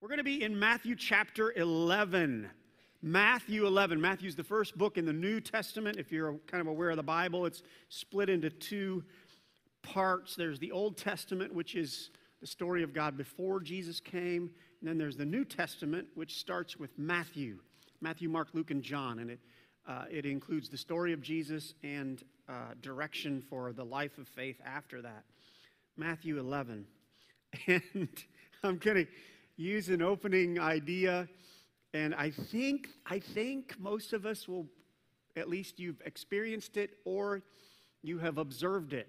We're going to be in Matthew chapter 11. Matthew 11. Matthew's the first book in the New Testament. If you're kind of aware of the Bible, it's split into two parts. There's the Old Testament, which is the story of God before Jesus came. And then there's the New Testament, which starts with Matthew Matthew, Mark, Luke, and John. And it, uh, it includes the story of Jesus and uh, direction for the life of faith after that. Matthew 11. And I'm kidding. Use an opening idea. And I think, I think most of us will, at least you've experienced it or you have observed it.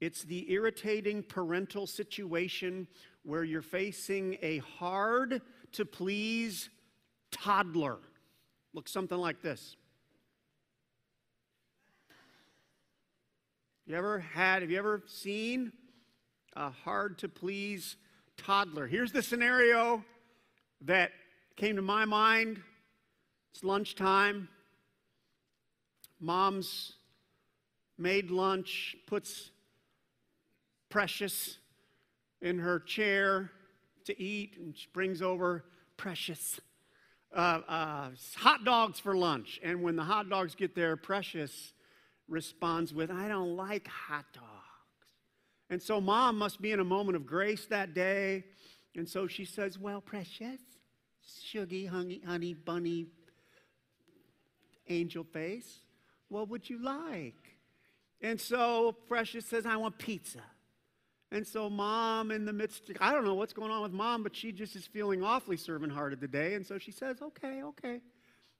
It's the irritating parental situation where you're facing a hard to please toddler. Looks something like this. You ever had, have you ever seen a hard to please toddler? Here's the scenario that came to my mind. It's lunchtime. Mom's made lunch, puts Precious in her chair to eat, and she brings over Precious uh, uh, hot dogs for lunch. And when the hot dogs get there, Precious responds with, I don't like hot dogs. And so mom must be in a moment of grace that day. And so she says, Well, Precious, sugary, honey, honey, bunny, angel face, what would you like? And so Precious says, I want pizza. And so mom in the midst, I don't know what's going on with mom, but she just is feeling awfully servant hearted today. And so she says, okay, okay,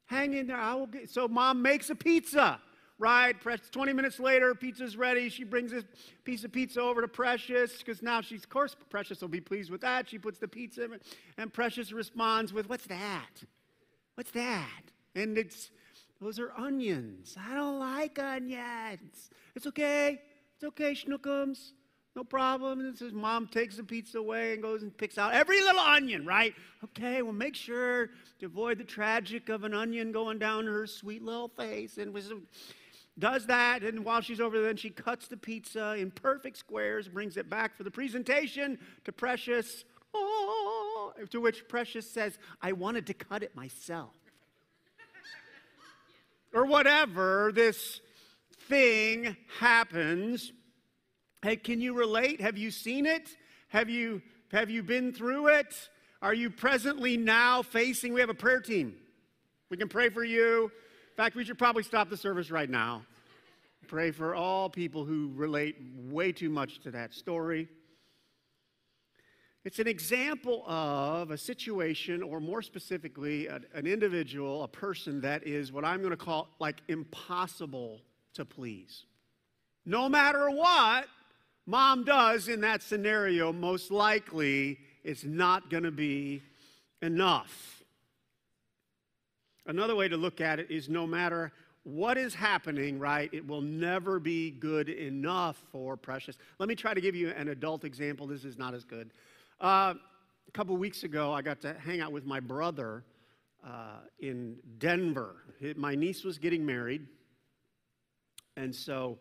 hang in there. I will get. So mom makes a pizza, right? 20 minutes later, pizza's ready. She brings a piece of pizza over to Precious because now she's, of course, Precious will be pleased with that. She puts the pizza in, and Precious responds with, what's that? What's that? And it's, those are onions. I don't like onions. It's okay. It's okay, Schnookums. No problem. And his mom takes the pizza away and goes and picks out every little onion, right? Okay, well, make sure to avoid the tragic of an onion going down her sweet little face. And was, does that. And while she's over there, then she cuts the pizza in perfect squares, brings it back for the presentation to Precious. Oh, to which Precious says, I wanted to cut it myself. or whatever this thing happens Hey, can you relate? Have you seen it? Have you, have you been through it? Are you presently now facing? We have a prayer team. We can pray for you. In fact, we should probably stop the service right now. Pray for all people who relate way too much to that story. It's an example of a situation, or more specifically, an, an individual, a person that is what I'm going to call like impossible to please. No matter what, mom does in that scenario, most likely it's not going to be enough. Another way to look at it is no matter what is happening, right, it will never be good enough for Precious. Let me try to give you an adult example. This is not as good. Uh, a couple weeks ago, I got to hang out with my brother uh, in Denver. My niece was getting married, and so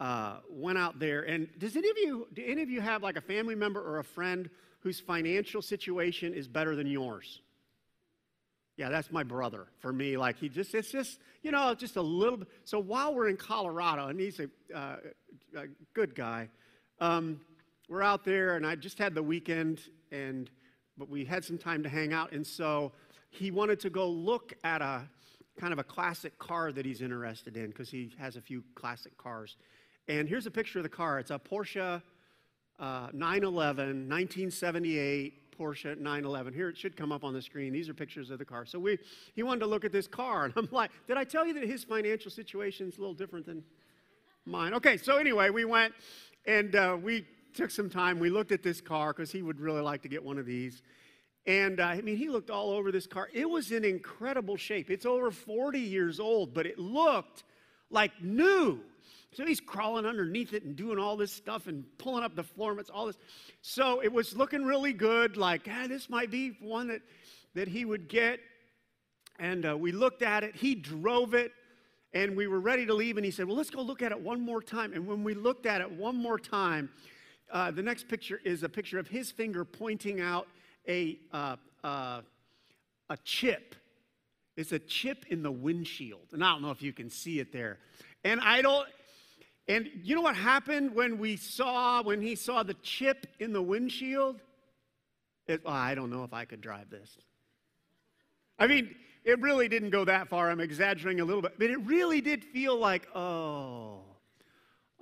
uh, went out there. And does any of you, do any of you have like a family member or a friend whose financial situation is better than yours? Yeah, that's my brother for me. Like he just, it's just, you know, just a little bit. So while we're in Colorado, and he's a, uh, a good guy, um, we're out there, and I just had the weekend, and but we had some time to hang out, and so he wanted to go look at a kind of a classic car that he's interested in because he has a few classic cars. And here's a picture of the car. It's a Porsche uh, 911, 1978 Porsche 911. Here it should come up on the screen. These are pictures of the car. So we, he wanted to look at this car, and I'm like, did I tell you that his financial situation is a little different than mine? Okay, so anyway, we went and uh, we took some time. We looked at this car because he would really like to get one of these. And uh, I mean, he looked all over this car. It was in incredible shape. It's over 40 years old, but it looked like new. So he's crawling underneath it and doing all this stuff and pulling up the floor mats, all this. So it was looking really good, like, ah, this might be one that, that he would get. And uh, we looked at it. He drove it, and we were ready to leave. And he said, Well, let's go look at it one more time. And when we looked at it one more time, uh, the next picture is a picture of his finger pointing out a, uh, uh, a chip. It's a chip in the windshield. And I don't know if you can see it there. And I don't, and you know what happened when we saw, when he saw the chip in the windshield? It, I don't know if I could drive this. I mean, it really didn't go that far. I'm exaggerating a little bit, but it really did feel like, oh,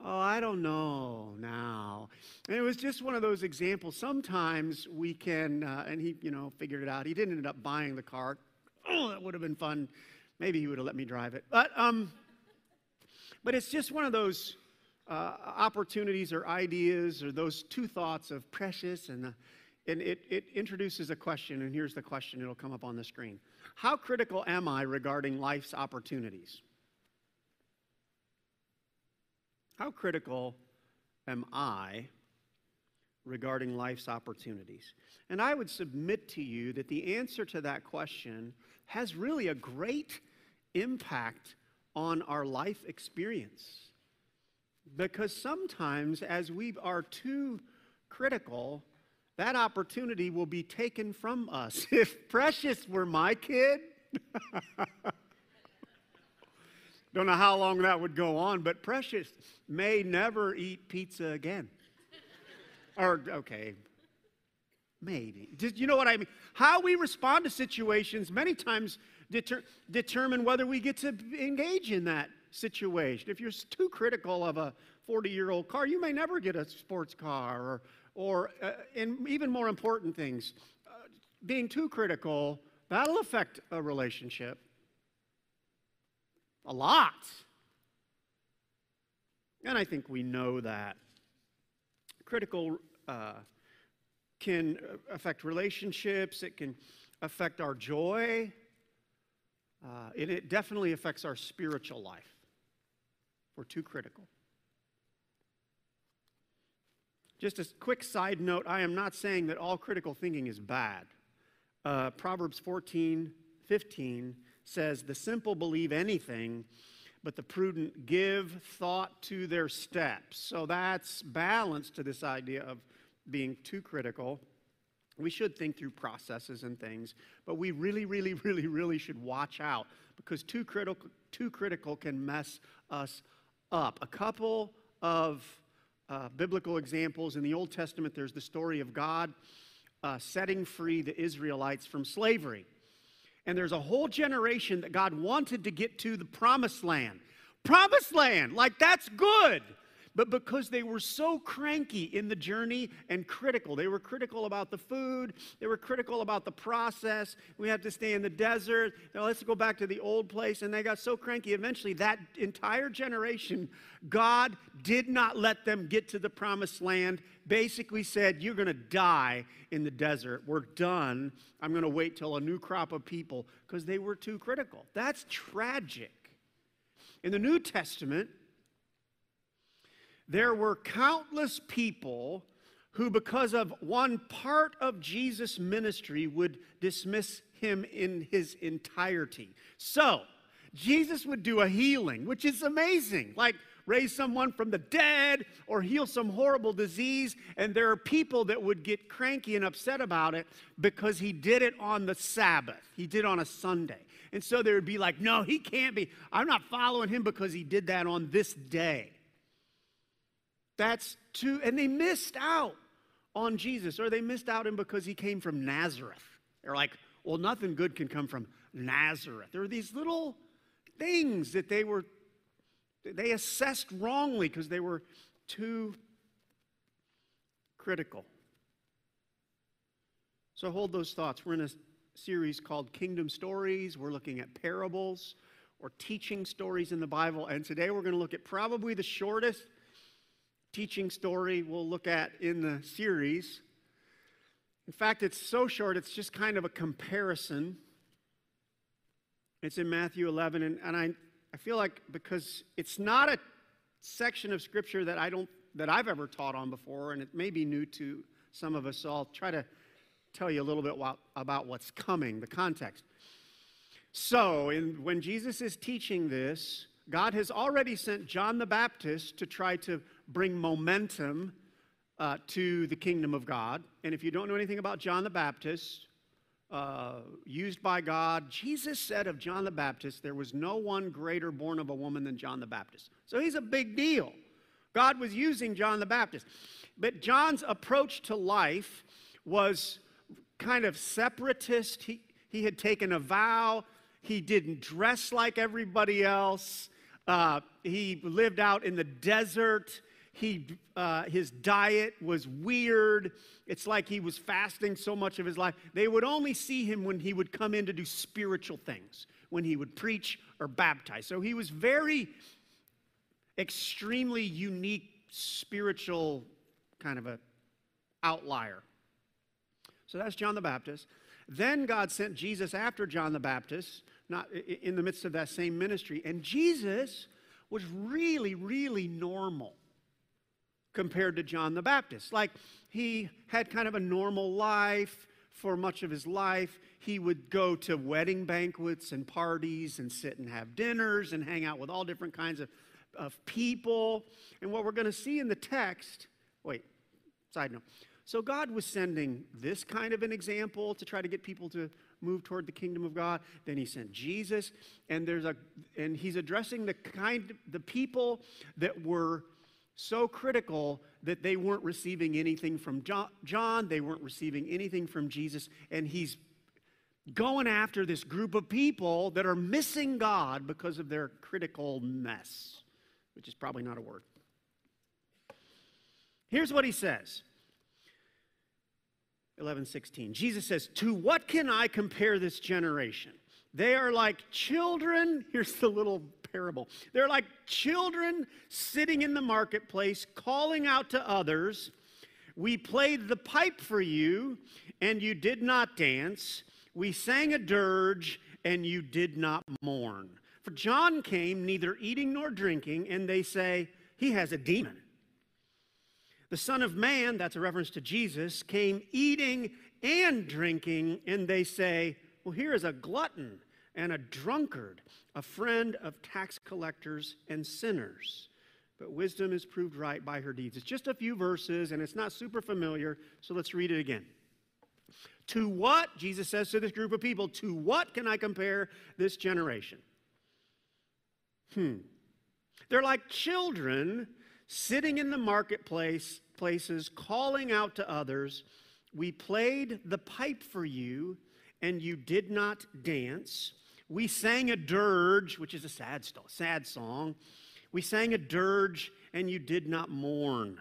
oh, I don't know now. And it was just one of those examples. Sometimes we can, uh, and he, you know, figured it out. He didn't end up buying the car. Oh, that would have been fun. Maybe he would have let me drive it. But, um, but it's just one of those uh, opportunities or ideas or those two thoughts of precious and, uh, and it, it introduces a question. And here's the question. It'll come up on the screen. How critical am I regarding life's opportunities? How critical am I regarding life's opportunities? And I would submit to you that the answer to that question has really a great impact on our life experience. Because sometimes, as we are too critical, that opportunity will be taken from us. If Precious were my kid, don't know how long that would go on, but Precious may never eat pizza again. or, okay, maybe. Just, you know what I mean? How we respond to situations many times deter- determine whether we get to engage in that situation. If you're too critical of a 40 year old car, you may never get a sports car or, or uh, and even more important things. Uh, being too critical, that'll affect a relationship a lot. And I think we know that. Critical uh, can affect relationships, it can affect our joy, uh, and it definitely affects our spiritual life. We're too critical. Just a quick side note I am not saying that all critical thinking is bad. Uh, Proverbs 14, 15 says, The simple believe anything, but the prudent give thought to their steps. So that's balance to this idea of being too critical. We should think through processes and things, but we really, really, really, really should watch out because too critical, too critical can mess us up. A couple of uh, biblical examples in the Old Testament, there's the story of God uh, setting free the Israelites from slavery. And there's a whole generation that God wanted to get to the promised land. Promised land, like that's good but because they were so cranky in the journey and critical. They were critical about the food, they were critical about the process. We have to stay in the desert. Now let's go back to the old place. And they got so cranky. Eventually, that entire generation, God did not let them get to the promised land. Basically, said, You're going to die in the desert. We're done. I'm going to wait till a new crop of people because they were too critical. That's tragic. In the New Testament, there were countless people who, because of one part of Jesus' ministry, would dismiss him in his entirety. So, Jesus would do a healing, which is amazing. Like, raise someone from the dead or heal some horrible disease. And there are people that would get cranky and upset about it because he did it on the Sabbath, he did on a Sunday. And so they would be like, no, he can't be. I'm not following him because he did that on this day. That's too, and they missed out on Jesus, or they missed out him because he came from Nazareth. They're like, well, nothing good can come from Nazareth. There are these little things that they were, they assessed wrongly because they were too critical. So hold those thoughts. We're in a series called Kingdom Stories. We're looking at parables or teaching stories in the Bible. And today we're going to look at probably the shortest teaching story we'll look at in the series. In fact, it's so short, it's just kind of a comparison. It's in Matthew 11, and, and I, I feel like because it's not a section of scripture that I don't that I've ever taught on before, and it may be new to some of us, so I'll try to tell you a little bit about what's coming, the context. So, in, when Jesus is teaching this, God has already sent John the Baptist to try to bring momentum uh, to the kingdom of God. And if you don't know anything about John the Baptist, uh, used by God, Jesus said of John the Baptist, there was no one greater born of a woman than John the Baptist. So he's a big deal. God was using John the Baptist. But John's approach to life was kind of separatist. He, he had taken a vow, he didn't dress like everybody else. Uh, he lived out in the desert. He, uh, his diet was weird. It's like he was fasting so much of his life. They would only see him when he would come in to do spiritual things, when he would preach or baptize. So he was very extremely unique spiritual kind of a outlier. So that's John the Baptist. Then God sent Jesus after John the Baptist, not in the midst of that same ministry. And Jesus was really, really normal compared to John the Baptist. Like he had kind of a normal life for much of his life. He would go to wedding banquets and parties and sit and have dinners and hang out with all different kinds of, of people. And what we're going to see in the text, wait, side note. So God was sending this kind of an example to try to get people to move toward the kingdom of God. Then he sent Jesus, and there's a and he's addressing the kind the people that were so critical that they weren't receiving anything from John, they weren't receiving anything from Jesus, and he's going after this group of people that are missing God because of their critical mess, which is probably not a word. Here's what he says 11 16. Jesus says, To what can I compare this generation? They are like children. Here's the little parable. They're like children sitting in the marketplace, calling out to others, We played the pipe for you, and you did not dance. We sang a dirge, and you did not mourn. For John came neither eating nor drinking, and they say, He has a demon. The Son of Man, that's a reference to Jesus, came eating and drinking, and they say, Well, here is a glutton and a drunkard, a friend of tax collectors and sinners. But wisdom is proved right by her deeds. It's just a few verses, and it's not super familiar, so let's read it again. To what, Jesus says to this group of people, to what can I compare this generation? Hmm. They're like children sitting in the marketplace places, calling out to others, We played the pipe for you, and you did not dance. We sang a dirge, which is a sad, sad song. We sang a dirge, and you did not mourn.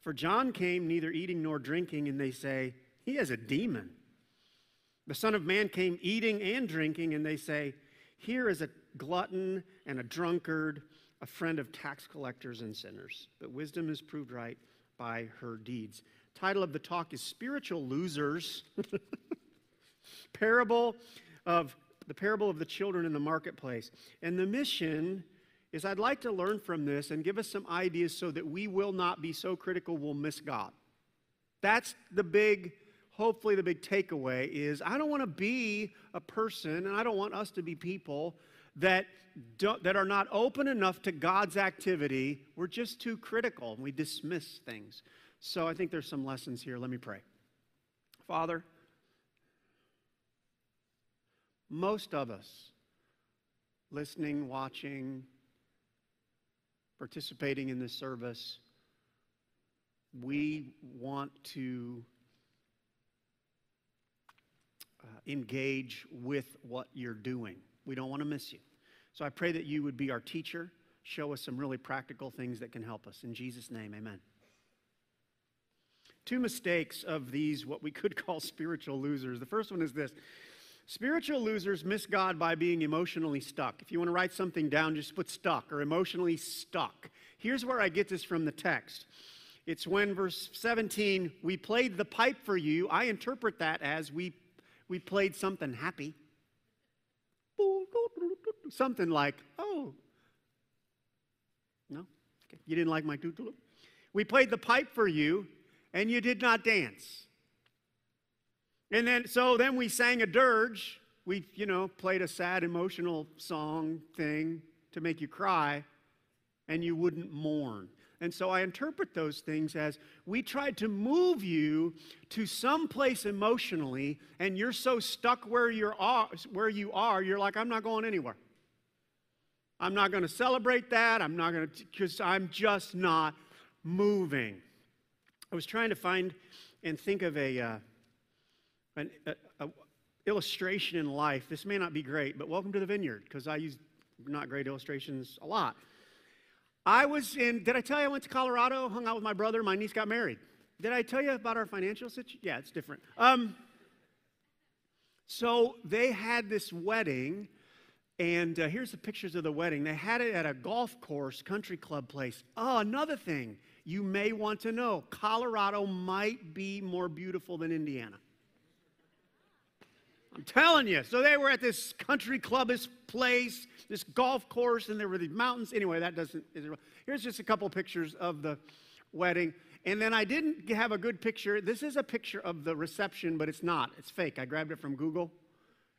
For John came neither eating nor drinking, and they say, He has a demon. The Son of Man came eating and drinking, and they say, Here is a glutton and a drunkard a friend of tax collectors and sinners, but wisdom is proved right by her deeds. Title of the talk is Spiritual Losers. parable of the parable of the children in the marketplace. And the mission is I'd like to learn from this and give us some ideas so that we will not be so critical we'll miss God. That's the big hopefully the big takeaway is I don't want to be a person and I don't want us to be people that, that are not open enough to God's activity, we're just too critical and we dismiss things. So I think there's some lessons here. Let me pray. Father, most of us listening, watching, participating in this service, we want to uh, engage with what you're doing. We don't want to miss you. So I pray that you would be our teacher, show us some really practical things that can help us. In Jesus' name, amen. Two mistakes of these, what we could call spiritual losers. The first one is this spiritual losers miss God by being emotionally stuck. If you want to write something down, just put stuck or emotionally stuck. Here's where I get this from the text. It's when verse 17, we played the pipe for you. I interpret that as we, we played something happy. Something like, oh, no? Okay. You didn't like my tutu? We played the pipe for you, and you did not dance. And then, so then we sang a dirge. We, you know, played a sad, emotional song thing to make you cry, and you wouldn't mourn. And so I interpret those things as we tried to move you to some place emotionally, and you're so stuck where, you're, where you are, you're like, I'm not going anywhere. I'm not going to celebrate that. I'm not going to, because I'm just not moving. I was trying to find and think of a, uh, an a, a illustration in life. This may not be great, but welcome to the vineyard, because I use not great illustrations a lot. I was in, did I tell you I went to Colorado, hung out with my brother, my niece got married? Did I tell you about our financial situation? Yeah, it's different. Um, so they had this wedding, and uh, here's the pictures of the wedding. They had it at a golf course, country club place. Oh, another thing you may want to know Colorado might be more beautiful than Indiana. I'm telling you. So they were at this country clubbish place, this golf course, and there were these mountains. Anyway, that doesn't. Here's just a couple pictures of the wedding. And then I didn't have a good picture. This is a picture of the reception, but it's not. It's fake. I grabbed it from Google.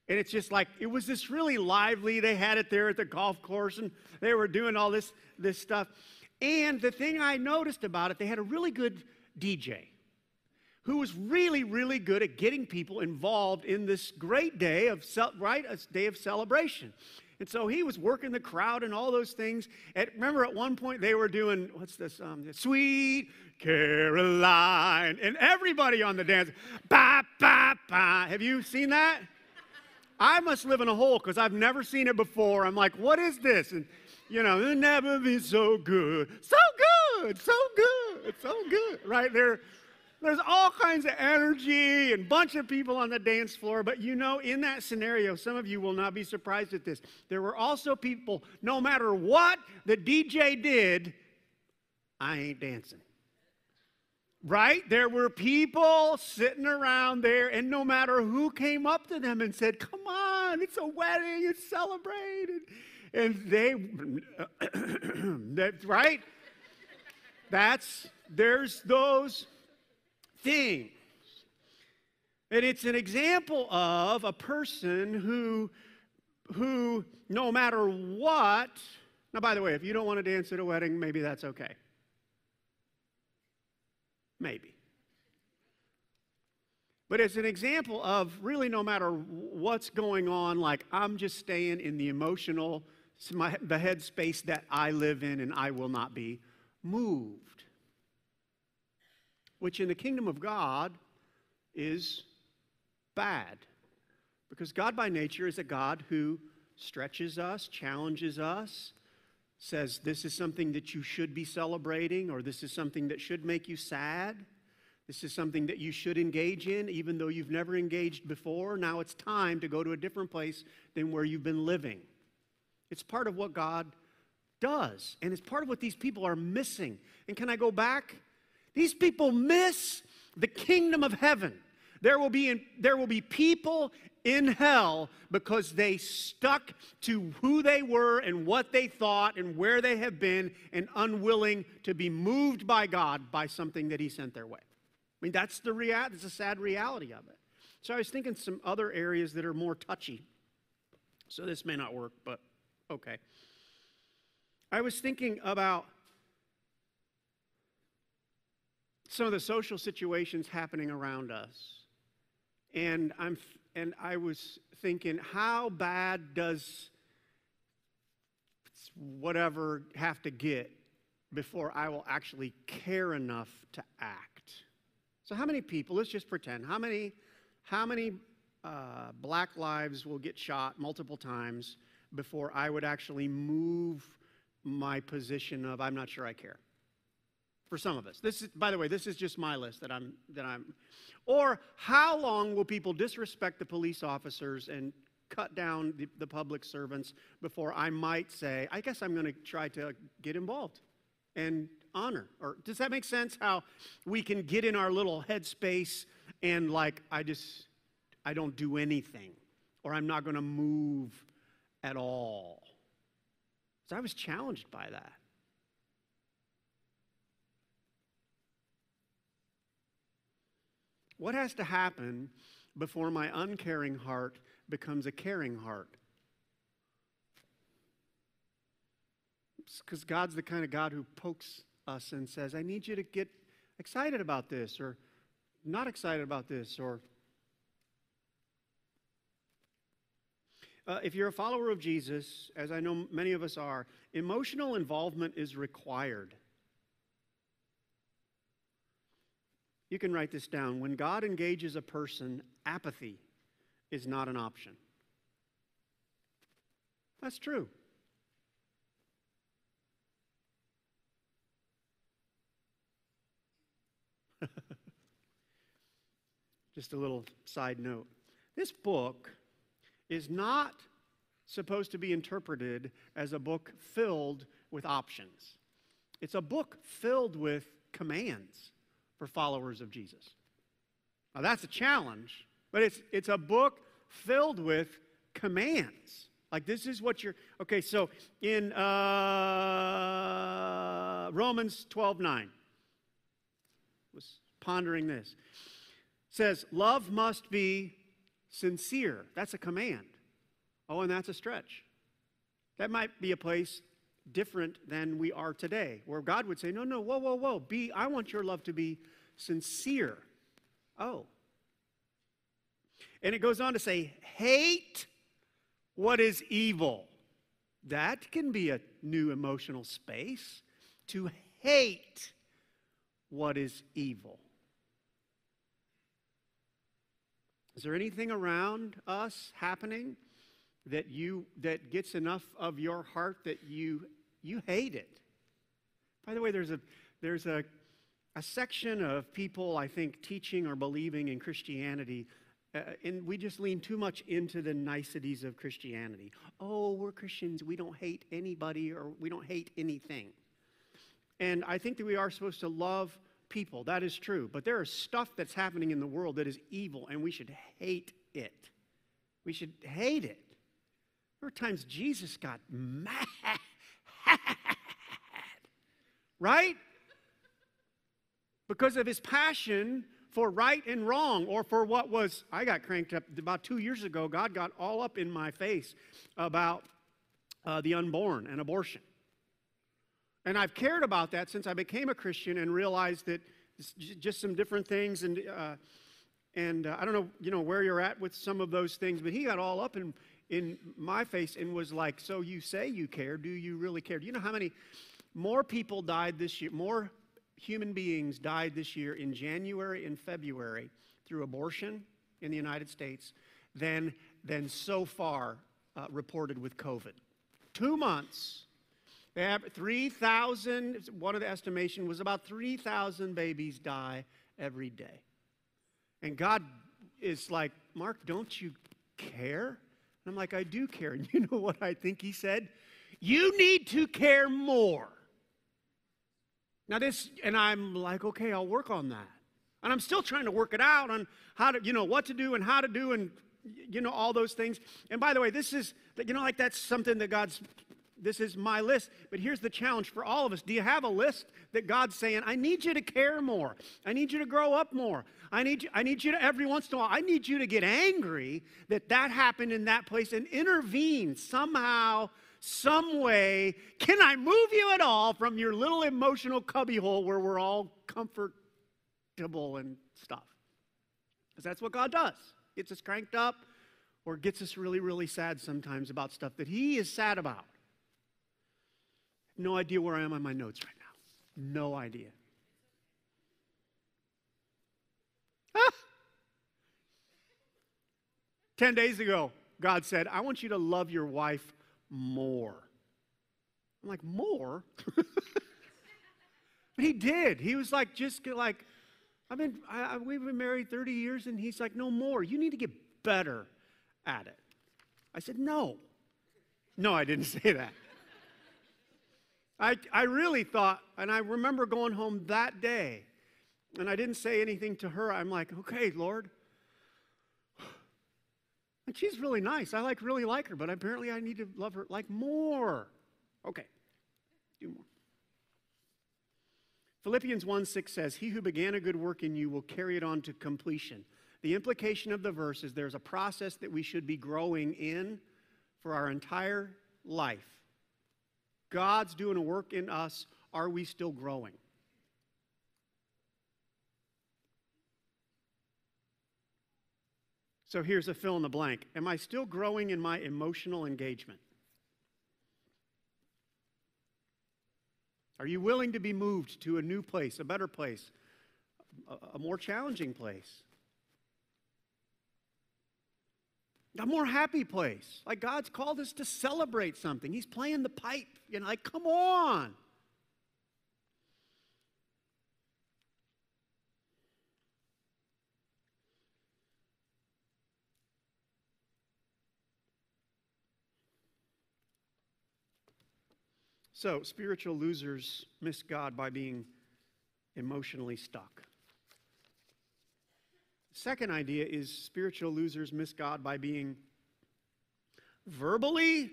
And it's just like, it was this really lively. They had it there at the golf course and they were doing all this, this stuff. And the thing I noticed about it, they had a really good DJ who was really, really good at getting people involved in this great day of, right, a day of celebration. And so he was working the crowd and all those things. At, remember, at one point they were doing, what's this? Um, Sweet Caroline. And everybody on the dance, ba, ba, ba. Have you seen that? I must live in a hole because I've never seen it before. I'm like, what is this? And, you know, it'll never be so good. So good, so good, so good. Right there there's all kinds of energy and bunch of people on the dance floor but you know in that scenario some of you will not be surprised at this. There were also people no matter what the dj did i ain't dancing. Right? There were people sitting around there and no matter who came up to them and said come on it's a wedding it's celebrated and they that right? That's there's those things. And it's an example of a person who, who, no matter what, now, by the way, if you don't want to dance at a wedding, maybe that's okay. Maybe. But it's an example of really no matter what's going on, like I'm just staying in the emotional, my, the headspace that I live in, and I will not be moved which in the kingdom of God is bad. Because God by nature is a God who stretches us, challenges us, says this is something that you should be celebrating, or this is something that should make you sad. This is something that you should engage in, even though you've never engaged before. Now it's time to go to a different place than where you've been living. It's part of what God does, and it's part of what these people are missing. And can I go back these people miss the kingdom of heaven. There will be, in, there will be people in hell because they stuck to who they were and what they thought and where they have been and unwilling to be moved by God by something that He sent their way. I mean, that's the reality, it's a sad reality of it. So I was thinking some other areas that are more touchy. So this may not work, but okay. I was thinking about some of the social situations happening around us. And I'm and I was thinking, how bad does whatever have to get before I will actually care enough to act? So, how many people? Let's just pretend. How many? How many uh, black lives will get shot multiple times before I would actually move my position of I'm not sure I care? For some of us. This is, by the way, this is just my list that I'm, that I'm. Or how long will people disrespect the police officers and cut down the, the public servants before I might say, I guess I'm going to try to get involved and honor? Or does that make sense? How we can get in our little headspace and like, I just, I don't do anything, or I'm not going to move at all. So I was challenged by that. What has to happen before my uncaring heart becomes a caring heart? Because God's the kind of God who pokes us and says, I need you to get excited about this or not excited about this or Uh, if you're a follower of Jesus, as I know many of us are, emotional involvement is required. You can write this down. When God engages a person, apathy is not an option. That's true. Just a little side note. This book is not supposed to be interpreted as a book filled with options. It's a book filled with commands for followers of Jesus. Now, that's a challenge, but it's, it's a book filled with commands. Like, this is what you're. Okay, so in uh, Romans 12 9, was pondering this, says, Love must be sincere. That's a command. Oh, and that's a stretch. That might be a place different than we are today, where God would say, No, no, whoa, whoa, whoa. Be, I want your love to be sincere. Oh. And it goes on to say, hate what is evil. That can be a new emotional space to hate what is evil. Is there anything around us happening that you that gets enough of your heart that you you hate it? By the way, there's a there's a a section of people I think teaching or believing in Christianity uh, and we just lean too much into the niceties of Christianity. Oh, we're Christians. We don't hate anybody or we don't hate anything. And I think that we are supposed to love people. That is true. But there is stuff that's happening in the world that is evil, and we should hate it. We should hate it. There were times Jesus got mad. Right? Because of his passion for right and wrong, or for what was, I got cranked up about two years ago. God got all up in my face about uh, the unborn and abortion. And I've cared about that since I became a Christian and realized that just some different things. And, uh, and uh, I don't know, you know, where you're at with some of those things, but he got all up in, in my face and was like, so you say you care. Do you really care? Do you know how many more people died this year? More human beings died this year in January and February through abortion in the United States than, than so far uh, reported with COVID. Two months they 3,000, one of the estimation was about 3,000 babies die every day. And God is like, Mark, don't you care? And I'm like, I do care. And you know what I think he said? You need to care more. Now, this, and I'm like, okay, I'll work on that. And I'm still trying to work it out on how to, you know, what to do and how to do and, you know, all those things. And by the way, this is, you know, like that's something that God's this is my list. But here's the challenge for all of us. Do you have a list that God's saying, I need you to care more? I need you to grow up more. I need you, I need you to every once in a while, I need you to get angry that that happened in that place and intervene somehow, some way. Can I move you at all from your little emotional cubbyhole where we're all comfortable and stuff? Because that's what God does. Gets us cranked up or gets us really, really sad sometimes about stuff that He is sad about. No idea where I am on my notes right now. No idea. Ah! 10 days ago, God said, I want you to love your wife more. I'm like, more? but he did. He was like, just like, I've been, I, we've been married 30 years, and he's like, no more. You need to get better at it. I said, no. No, I didn't say that. I, I really thought, and I remember going home that day, and I didn't say anything to her. I'm like, okay, Lord. She's really nice. I like really like her, but apparently I need to love her like more. Okay, do more. Philippians 1 6 says, He who began a good work in you will carry it on to completion. The implication of the verse is there's a process that we should be growing in for our entire life. God's doing a work in us are we still growing? So here's a fill in the blank. Am I still growing in my emotional engagement? Are you willing to be moved to a new place, a better place, a, a more challenging place? A more happy place. Like God's called us to celebrate something. He's playing the pipe. You know, like, come on. So, spiritual losers miss God by being emotionally stuck. Second idea is spiritual losers miss God by being verbally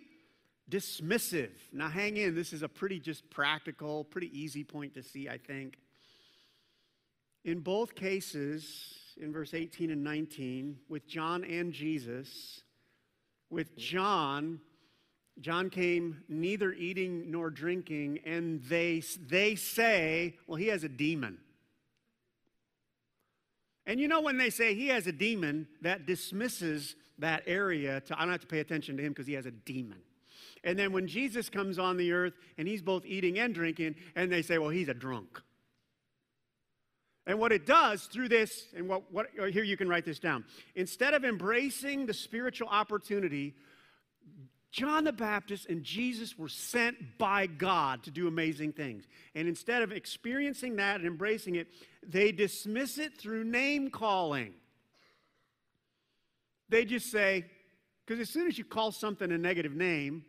dismissive. Now, hang in, this is a pretty just practical, pretty easy point to see, I think. In both cases, in verse 18 and 19, with John and Jesus, with John, John came neither eating nor drinking, and they, they say, well, he has a demon. And you know, when they say he has a demon, that dismisses that area to, I don't have to pay attention to him because he has a demon. And then when Jesus comes on the earth and he's both eating and drinking, and they say, well, he's a drunk. And what it does through this, and what, what here you can write this down. Instead of embracing the spiritual opportunity John the Baptist and Jesus were sent by God to do amazing things. And instead of experiencing that and embracing it, they dismiss it through name calling. They just say, because as soon as you call something a negative name,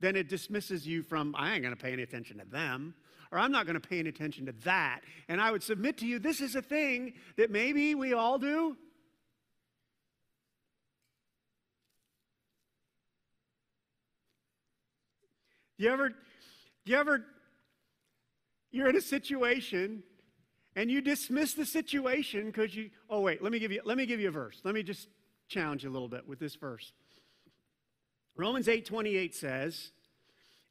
then it dismisses you from, I ain't going to pay any attention to them, or I'm not going to pay any attention to that. And I would submit to you, this is a thing that maybe we all do. Do you ever, do you ever, you're in a situation and you dismiss the situation because you, oh wait, let me give you, let me give you a verse. Let me just challenge you a little bit with this verse. Romans 8 28 says,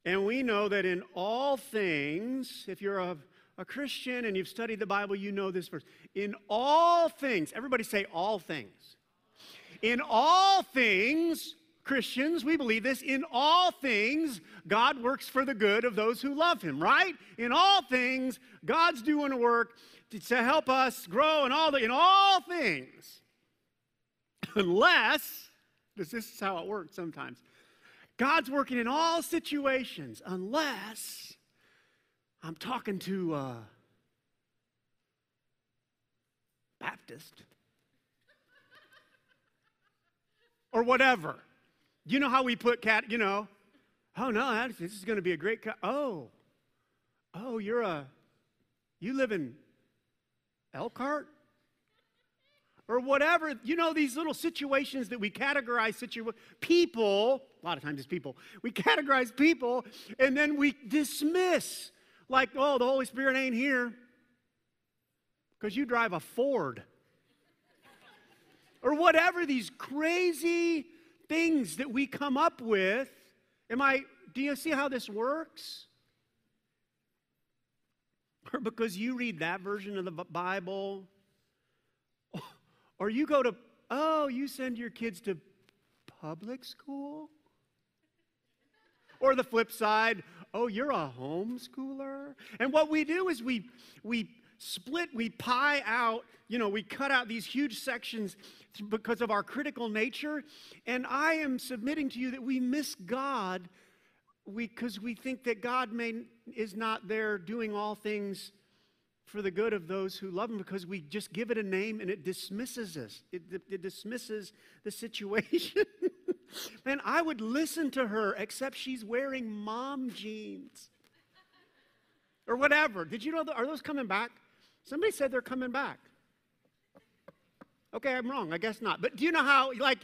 and we know that in all things, if you're a, a Christian and you've studied the Bible, you know this verse. In all things, everybody say all things. In all things, Christians, we believe this. In all things, God works for the good of those who love Him, right? In all things, God's doing a work to help us grow in all, the, in all things. Unless, this is how it works sometimes, God's working in all situations, unless I'm talking to a Baptist or whatever. You know how we put cat, you know, oh no, this is going to be a great cat. Oh, oh, you're a, you live in Elkhart? Or whatever, you know, these little situations that we categorize situ- people, a lot of times it's people, we categorize people and then we dismiss, like, oh, the Holy Spirit ain't here because you drive a Ford. or whatever, these crazy things that we come up with. Am I, do you see how this works? Or because you read that version of the Bible, or you go to, oh, you send your kids to public school? Or the flip side, oh, you're a homeschooler? And what we do is we, we split, we pie out, you know, we cut out these huge sections because of our critical nature. And I am submitting to you that we miss God because we, think that God may, is not there doing all things for the good of those who love him because we just give it a name and it dismisses us. It, it, dismisses the situation. Man, I would listen to her except she's wearing mom jeans or whatever. Did you know, are those coming back? Somebody said they're coming back. Okay, I'm wrong. I guess not. But do you know how, like,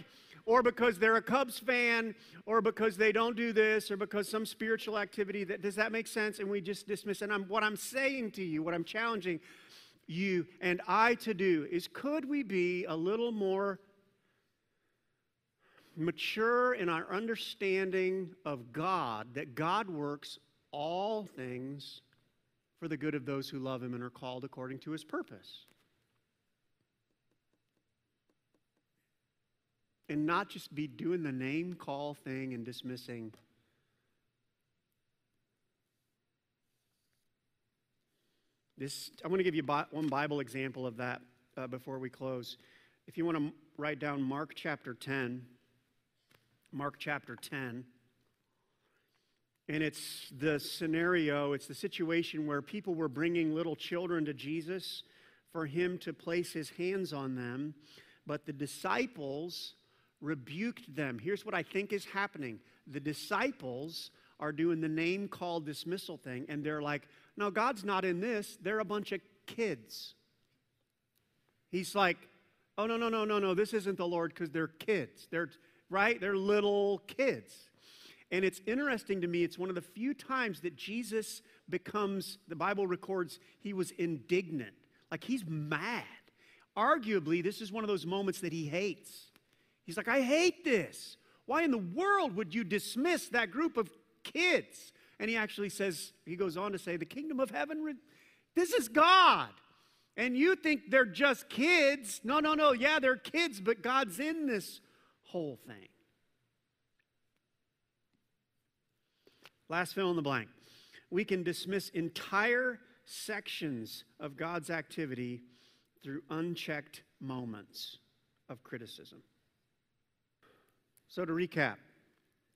or because they're a Cubs fan, or because they don't do this, or because some spiritual activity that does that make sense? And we just dismiss. And I'm, what I'm saying to you, what I'm challenging you and I to do is could we be a little more mature in our understanding of God, that God works all things for the good of those who love him and are called according to his purpose. And not just be doing the name call thing and dismissing. This, I want to give you one Bible example of that uh, before we close. If you want to write down Mark chapter 10, Mark chapter 10. And it's the scenario, it's the situation where people were bringing little children to Jesus for him to place his hands on them, but the disciples rebuked them. Here's what I think is happening the disciples are doing the name called dismissal thing, and they're like, no, God's not in this. They're a bunch of kids. He's like, oh, no, no, no, no, no, this isn't the Lord because they're kids. They're, right? They're little kids. And it's interesting to me, it's one of the few times that Jesus becomes, the Bible records, he was indignant. Like he's mad. Arguably, this is one of those moments that he hates. He's like, I hate this. Why in the world would you dismiss that group of kids? And he actually says, he goes on to say, the kingdom of heaven, this is God. And you think they're just kids. No, no, no. Yeah, they're kids, but God's in this whole thing. Last fill in the blank. We can dismiss entire sections of God's activity through unchecked moments of criticism. So, to recap,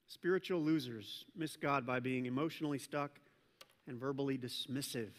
spiritual losers miss God by being emotionally stuck and verbally dismissive